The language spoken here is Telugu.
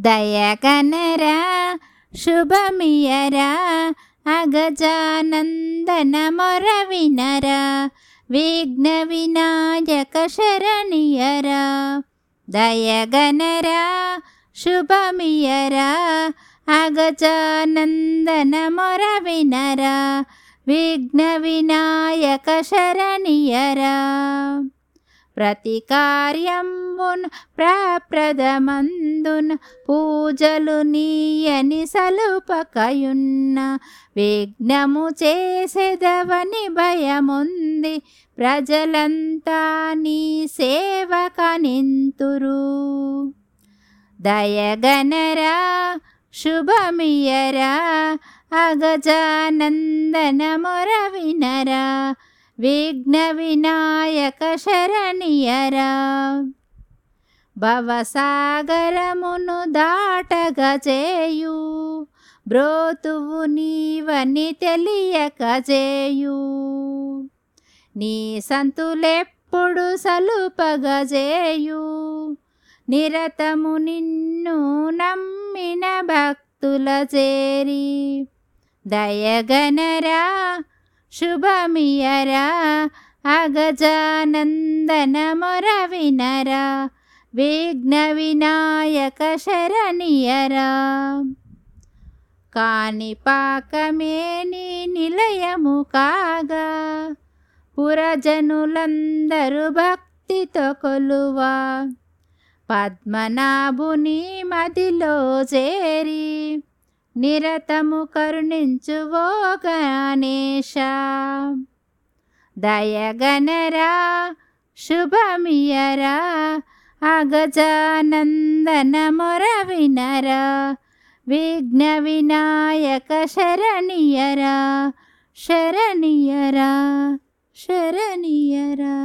దయగనరా శుభమియరా అగజానందన మొర వినరా విఘ్న వినాయక శరణియరా దయగనరా శుభమియరా అగజానందన మొర వినరా విఘ్న వినాయక శరణియరా ప్రతి కార్యంబున్ ప్రప్రదమందున పూజలు నీయని సలుపకయున్న విఘ్నము చేసేదవని భయముంది ప్రజలంతా నీ సేవకనింతురు. దయగనరా శుభమియరా అగజానందన మొరవినరా విఘ్న వినాయక శరణియరా. భవసాగరమును దాటగ చేయు బ్రోతువు నీవని తెలియక చేయు. నీ సంతులెప్పుడు సలుపగజేయు నిరతము నిన్ను నమ్మిన భక్తుల చేరి. దయగనరా శుభమియరా అగజానందన మొర వినరా విఘ్న వినాయక శరణియరా కాని పాకమే నీ నిలయము కాగా పురజనులందరూ భక్తితో కొలువా. పద్మనాభుని మదిలో చేరి నిరతము కరుణించువో గణేశ. దయగనరా శుభమియరా అగజానందన మొర వినరా విఘ్న వినాయక శరణియరా శరణియరా శరణియరా